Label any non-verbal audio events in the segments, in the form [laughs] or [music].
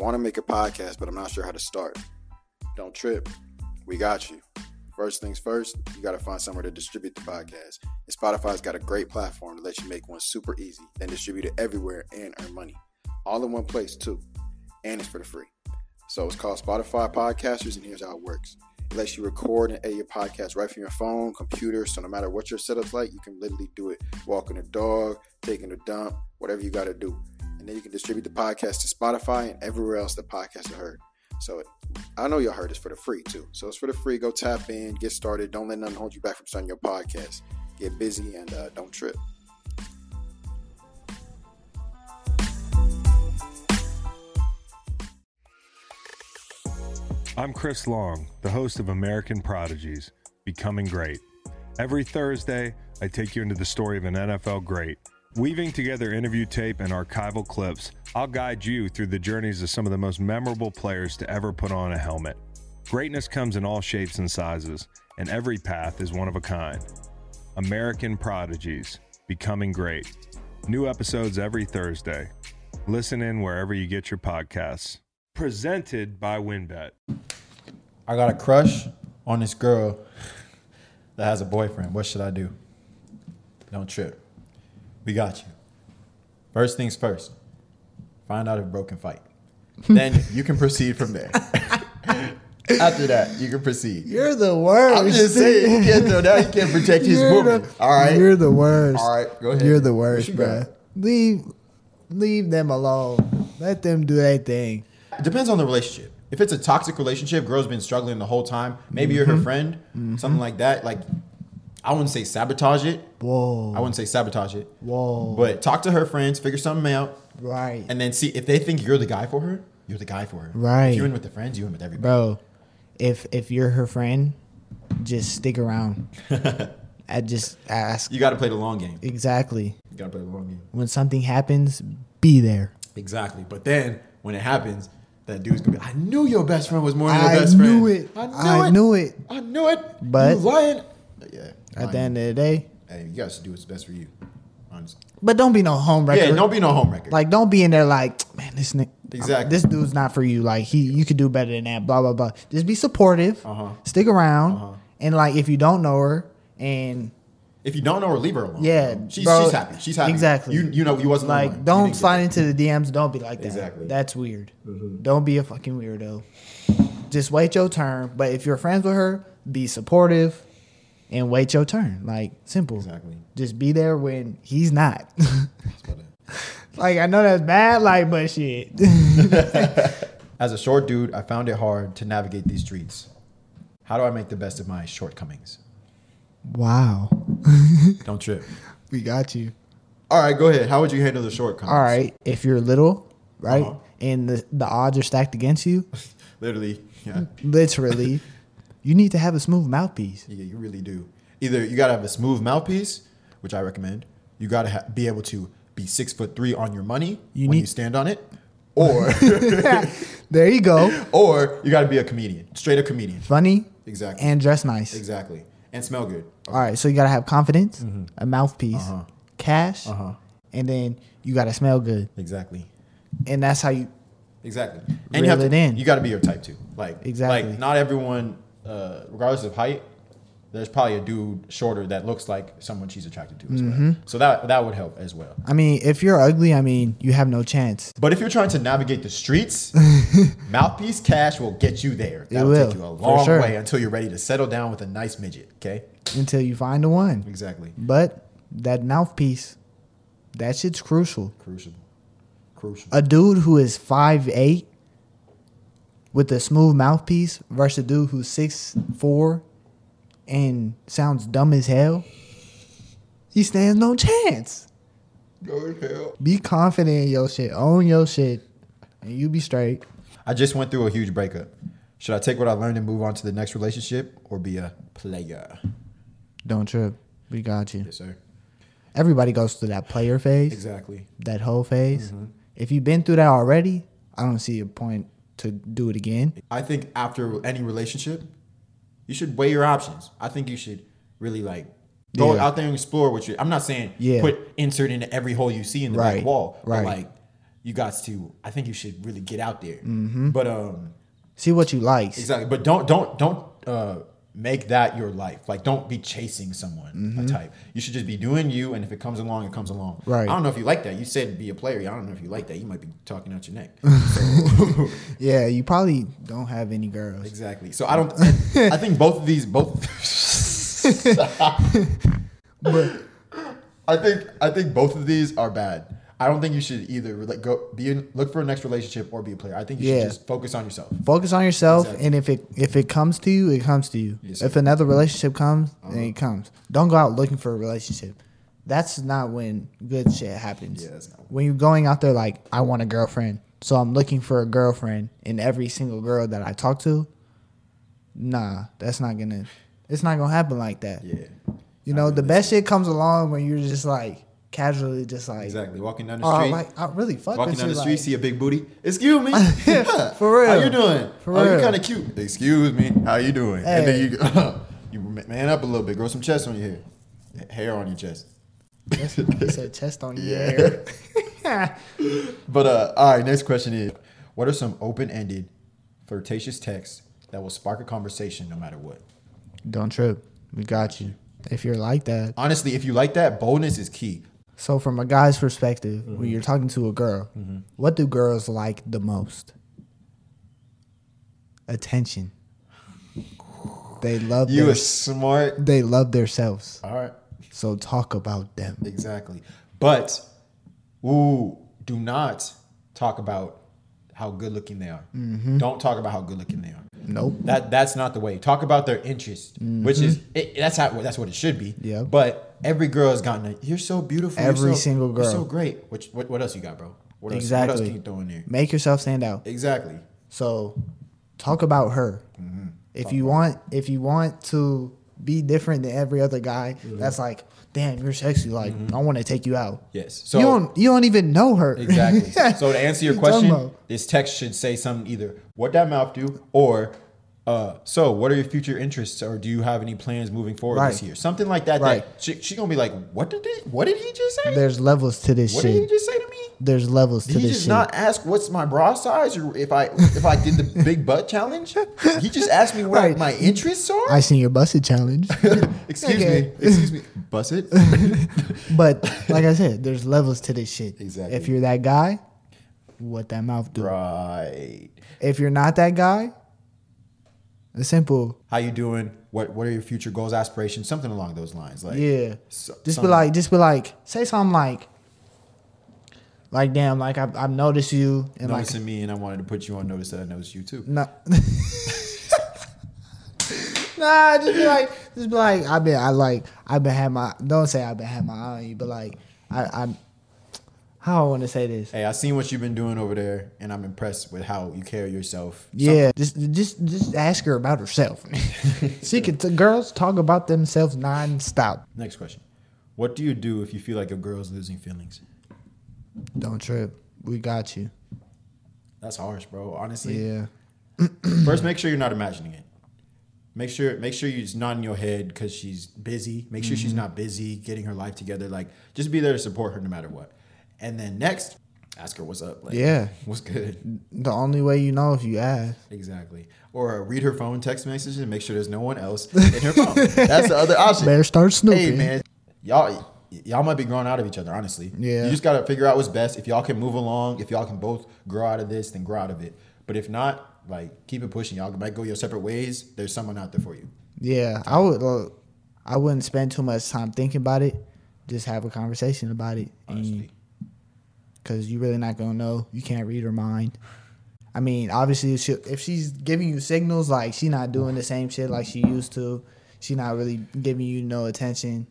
want to make a podcast, but I'm not sure how to start. Don't trip. We got you. First things first, you got to find somewhere to distribute the podcast. And Spotify's got a great platform to let you make one super easy, then distribute it everywhere and earn money. All in one place, too. And it's for the free. So it's called Spotify Podcasters, and here's how it works. It lets you record and edit your podcast right from your phone, computer. So no matter what your setup's like, you can literally do it walking a dog, taking a dump, whatever you got to do. And then you can distribute the podcast to Spotify and everywhere else the podcast is heard. So I know y'all heard this for the free too. So it's for the free. Go tap in, get started. Don't let nothing hold you back from starting your podcast. Get busy and uh, don't trip. I'm Chris Long, the host of American Prodigies Becoming Great. Every Thursday, I take you into the story of an NFL great. Weaving together interview tape and archival clips, I'll guide you through the journeys of some of the most memorable players to ever put on a helmet. Greatness comes in all shapes and sizes, and every path is one of a kind. American Prodigies Becoming Great. New episodes every Thursday. Listen in wherever you get your podcasts. Presented by WinBet. I got a crush on this girl that has a boyfriend. What should I do? Don't trip. We got you. First things first. Find out if bro can fight. [laughs] then you can proceed from there. [laughs] After that, you can proceed. You're the worst. I'm just saying, you can't throw that. You can't protect his You're woman. the- All right. You're the worst. All right, go ahead. You're the worst, bro. Leave, leave them alone. Let them do their thing. It depends on the relationship. If it's a toxic relationship, girl's been struggling the whole time. Maybe you're Mm-hmm. her friend, something like that. Like, I wouldn't say sabotage it. Whoa. I wouldn't say sabotage it. Whoa. But talk to her friends, figure something out, right. and then see if they think you're the guy for her. You're the guy for her. Right. If you're in with the friends, you're in with everybody. bro, if if you're her friend, just stick around. [laughs] I just ask You got to play the long game. exactly You got to play the long game. when something happens, be there. Exactly. But then when it happens, that dude's gonna be. I knew your best friend was more than your I best friend. I knew it. I knew I it. knew it. I knew it. But- you lying. Yeah. At the end of the day, hey, you guys should do what's best for you. Honestly. but don't be no home wrecker. Yeah. Don't be no home wrecker. Like, don't be in there like, man, this ni- Exactly. This dude's not for you. Like, he, you could do better than that. Blah blah blah. Just be supportive. Uh-huh. Stick around, Uh-huh. and like, if you don't know her, and if you don't know her, leave her alone. Yeah, She's bro. she's happy. She's happy. Exactly. You you know you wasn't like, alone. Don't slide into the DMs. Don't be like that. Exactly. Mm-hmm. That's weird. Don't be a fucking weirdo. Just wait your turn. But if you're friends with her, be supportive, and wait your turn. Like simple. Exactly. Just be there when he's not. [laughs] like I know that's bad. Like, but shit. [laughs] As a short dude, I found it hard to navigate these streets. How do I make the best of my shortcomings? wow. [laughs] Don't trip. We got you. All right, go ahead. How would you handle the shortcomings? All right. If you're little, right, Uh-huh. and the the odds are stacked against you, Literally, yeah. literally, you need to have a smooth mouthpiece. Yeah, you really do. Either you gotta have a smooth mouthpiece, which I recommend. You gotta ha- be able to be six foot three on your money You when need- you stand on it, [laughs] or [laughs] there you go. or you gotta be a comedian, straight a comedian. Funny Exactly. and dress nice. Exactly, and smell good. All right, so you gotta have confidence, a mouthpiece, Uh-huh. cash, Uh-huh. and then you gotta smell good, Exactly. and that's how you. Exactly. And you have it to, in. You got to be your type too. Like Exactly. Like not everyone, uh, regardless of height, there's probably a dude shorter that looks like someone she's attracted to as Mm-hmm. well. So that that would help as well. I mean, if you're ugly, I mean, you have no chance. But if you're trying to navigate the streets, [laughs] mouthpiece cash will get you there. It That'll take you a long sure. way until you're ready to settle down with a nice midget. Okay. until you find the one. Exactly. But that mouthpiece, that shit's crucial. Crucial. Crucial. A dude who is five eight with a smooth mouthpiece versus a dude who's six four and sounds dumb as hell, he stands no chance. Go to hell. Be confident in your shit. Own your shit. And you be straight. I just went through a huge breakup. Should I take what I learned and move on to the next relationship, or be a player? Don't trip. We got you. Yes, sir. Everybody goes through that player phase, Exactly. that whole phase. Mm-hmm. If you've been through that already, I don't see a point to do it again. I think after any relationship, you should weigh your options. I think you should really like go Yeah. out there and explore what you. I'm not saying Yeah. put insert into every hole you see in the Right, back wall, right. but like you got to. I think you should really get out there. Mm-hmm. But um, See what you like. exactly. But don't don't don't uh make that your life. Like don't be chasing someone a type. You should just be doing you, and if it comes along, it comes along. Mm-hmm. Right. I don't know if you like that. You said be a player. I don't know if you like that. You might be talking out your neck. [laughs] [laughs] Yeah, you probably don't have any girls. exactly. So I don't. I think both of these both. [laughs] but I think I think both of these are bad. I don't think you should either like go be in, look for a next relationship or be a player. I think you Yeah. should just focus on yourself. Focus on yourself, Exactly. and if it if it comes to you, it comes to you. Yes, if sir. another relationship comes, then Uh-huh. it comes. Don't go out looking for a relationship. That's not when good shit happens. Yeah, that's not- when you're going out there like I want a girlfriend, so I'm looking for a girlfriend in every single girl that I talk to. Nah, that's not gonna. It's not gonna happen like that. Yeah. You know, the best shit comes along when you're just like casually, just like, Exactly. Walking down the street. oh, street. like I really fuck Walking down the street, like- see a big booty. Excuse me. [laughs] [laughs] For real. How you doing? For oh, real. you kind of cute. Excuse me. How you doing? And then Hey. you [laughs] you man up a little bit. Grow some chest on your hair. Hair on your chest. That's- said chest on your Yeah. hair. But uh, all right. Next question is: What are some open-ended, flirtatious texts that will spark a conversation no matter what? Don't trip. We got you. If you're like that. Honestly, if you like that, boldness is key. So from a guy's perspective, Mm-hmm. when you're talking to a girl, what do girls like the most? Attention. They love You their, are smart. they love themselves. All right. So talk about them. Exactly. But, ooh, do not talk about how good looking they are. Mm-hmm. Don't talk about how good looking they are. Nope. That that's not the way. Talk about their interest, which is it, that's how that's what it should be. Mm-hmm. Yeah. But every girl has gotten a you're so beautiful. you're Every so- single You're so great. Which what, what else you got, bro? What else, What else can you throw in there? Make yourself stand out. Exactly. So talk about her. Mm-hmm. If you want if you want to be different than every other guy, Mm-hmm. that's like, damn, you're sexy. Like, I want to take you out. Yes. So you don't you don't even know her. Exactly. [laughs] so to answer your question, this text should say something either what that mouth do or uh, so what are your future interests or do you have any plans moving forward this year? Something like that. Right. That she, she gonna be like, what did he, what did he just say? There's levels to this shit. what did he just say to me? There's levels to Did he this just shit. not ask what's my bra size or if I if I did the [laughs] big butt challenge? He just asked me what Right. my interests are. I seen your busted challenge. excuse Okay. me, excuse me, bust it. [laughs] but like I said, there's levels to this shit. Exactly. If you're that guy, what that mouth do. right. If you're not that guy, it's simple. How you doing? What what are your future goals, aspirations? Something along those lines. Like yeah. so- just be like, just be like, say something like, like damn, like I've, I've noticed you and like noticing me, and I wanted to put you on notice that I noticed you too. No. [laughs] nah, just be like, just be like, I've been, I like, I've been had my. Don't say I've been had my eye on you, but like, I, I'm. How I want to say this? Hey, I seen what you've been doing over there, and I'm impressed with how you carry yourself. Yeah, just, just, just ask her about herself. [laughs] she can. T- girls talk about themselves nonstop. Next question: What do you do if you feel like a girl's losing feelings? Don't trip. We got you. That's harsh, bro. Honestly, Yeah. [clears throat] first make sure you're not imagining it. Make sure make sure you're not in your head because she's busy. Make sure Mm-hmm. she's not busy getting her life together. Like just be there to support her no matter what. And then next, ask her what's up. Like, Yeah. what's good. The only way you know if you ask. Exactly. Or read her phone text messages and make sure there's no one else in her phone. That's the other option. Better start snooping. Hey man, y'all y'all might be growing out of each other, honestly. Yeah. You just gotta figure out what's best. If y'all can move along, if y'all can both grow out of this, then grow out of it. But if not, like keep it pushing. Y'all might go your separate ways. There's someone out there for you. Yeah, I would. Uh, I wouldn't spend too much time thinking about it. Just have a conversation about it, Honestly. Because you're really not gonna know. You can't read her mind. I mean, obviously, if, she, if she's giving you signals like she's not doing the same shit like she used to, she's not really giving you no attention,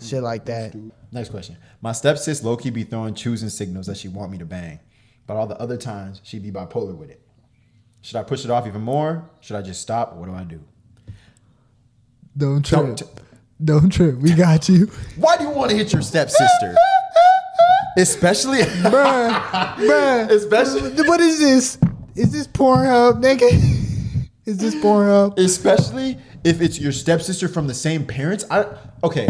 shit like that. Next question. My stepsis low key be throwing choosing signals that she want me to bang, but all the other times she be bipolar with it. Should I push it off even more? Should I just stop? What do I do? Don't trip. trip. Don't trip. We got you, Why do you want to hit your stepsister? Especially, [laughs] bruh. Bruh. especially, What is this? Is this Pornhub, nigga? [laughs] Is this Pornhub? especially if it's your stepsister from the same parents. I okay,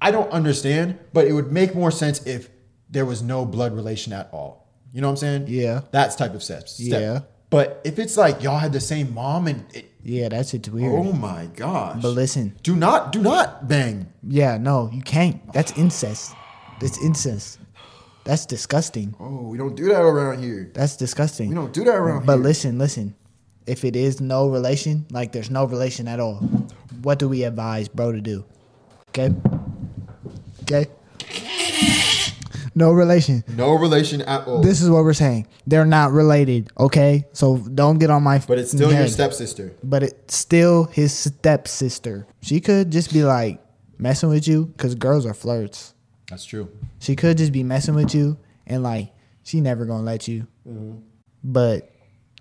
I don't understand, but it would make more sense if there was no blood relation at all. You know what I'm saying? Yeah. That's type of steps. step. Yeah. But if it's like y'all had the same mom and it, Yeah, that shit's weird. oh my gosh. But listen, do not do not bang. yeah, no, you can't. That's incest. That's incest. That's disgusting. Oh, we don't do that around here. That's disgusting. We don't do that around But here. But listen, listen. If it is no relation, like there's no relation at all, what do we advise bro to do? Okay? Okay? No relation. No relation at all. This is what we're saying. They're not related, okay? So don't get on my but it's still your stepsister. But it's still his stepsister. She could just be like messing with you because girls are flirts. That's true. She could just be messing with you and like she never gonna let you. Mm-hmm. But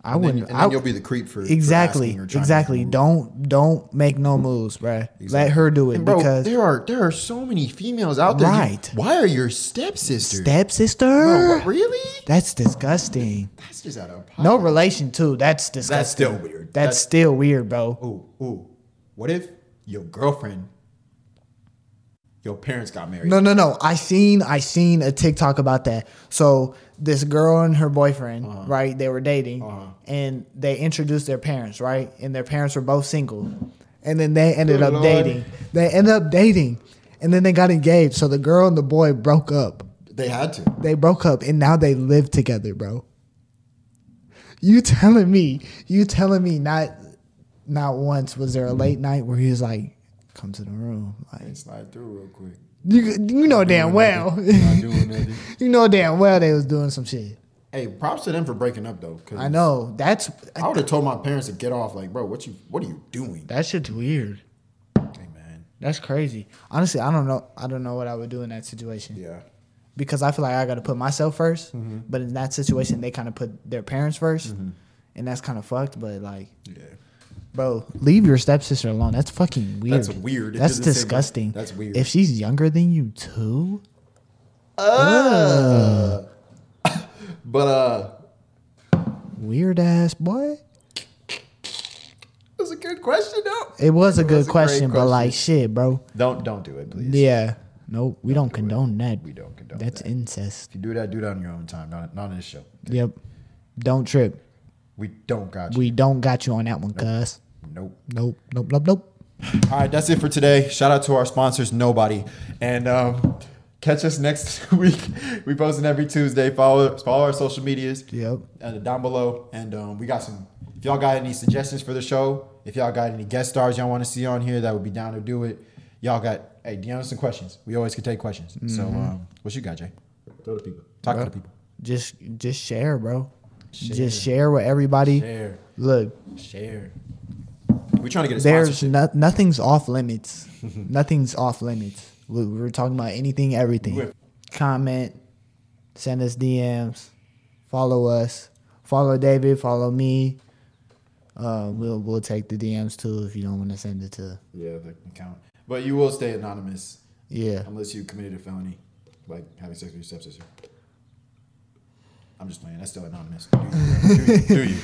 I And wouldn't. and I, then you'll be the creep for for exactly, asking or exactly. make a move. Don't don't make no moves, bruh. Let her do it bro, because there are there are so many females out there. You- Right. why are your stepsisters? stepsister. Bro, really? That's disgusting. That's just out of No relation too. That's disgusting. That's still weird. That's, That's- still weird, bro. Ooh, ooh. What if your girlfriend, your parents got married? No, no, no. I seen I seen a TikTok about that. So this girl and her boyfriend, Uh-huh. right? They were dating, and they introduced their parents, right? And their parents were both single, and then they ended Good up Lord. dating. They ended up dating, and then they got engaged. So the girl and the boy broke up. They had to. They broke up, and now they live together, bro. You telling me? You telling me not? Not once was there a late night where he was like, "Come to the room," like. Slide through real quick. You, you know damn well. Not doing [laughs] nothing. you know damn well they was doing some shit. Hey, props to them for breaking up though. 'cause I know. That's I would have told my parents to get off. Like, bro, what you what are you doing? that shit's weird. Hey man. That's crazy. Honestly, I don't know. I don't know what I would do in that situation Yeah. because I feel like I got to put myself 1st Mm-hmm. But in that situation, they kind of put their parents 1st and that's kind of fucked. But like, Yeah. Bro, leave your stepsister alone. That's fucking weird. That's weird. It That's doesn't say- disgusting. that's weird. If she's younger than you too, [laughs] But uh weird ass boy. that's a good question though. It was a good was a great question, but question. like shit, bro. Don't don't do it, please. Yeah. Nope. We don't, condone that. We don't condone that. That's that. incest. If you do that, do that on your own time, not not on this show. Yep. Don't trip. We don't got you. We don't got you on that one, cuz. Nope. Nope. Nope. Nope. Nope. All right, that's it for today. Shout out to our sponsors, Nobody, and um, catch us next [laughs] week. We posting every Tuesday. Follow follow our social medias. Yep. And down below, and um, we got some. If y'all got any suggestions for the show, if y'all got any guest stars y'all want to see on here, that would be down to do it. Y'all got hey, DM us some questions. We always can take questions. So, um, what you got, Jay? Tell the people. Talk to the people. Just just share, bro. Just share with everybody. Share, Look, share. We trying to get a there's no, nothing's off limits. [laughs] nothing's off limits. We, we're talking about anything, everything. With- Comment, send us DMs, follow us, follow David, follow me. Uh, we'll we'll take the DMs too if you don't want to send it to. Yeah, the account. But you will stay anonymous Yeah. unless you committed a felony, like having sex with your stepsister. I'm just playing. That's still anonymous. Do you? [laughs] Do you? Do you?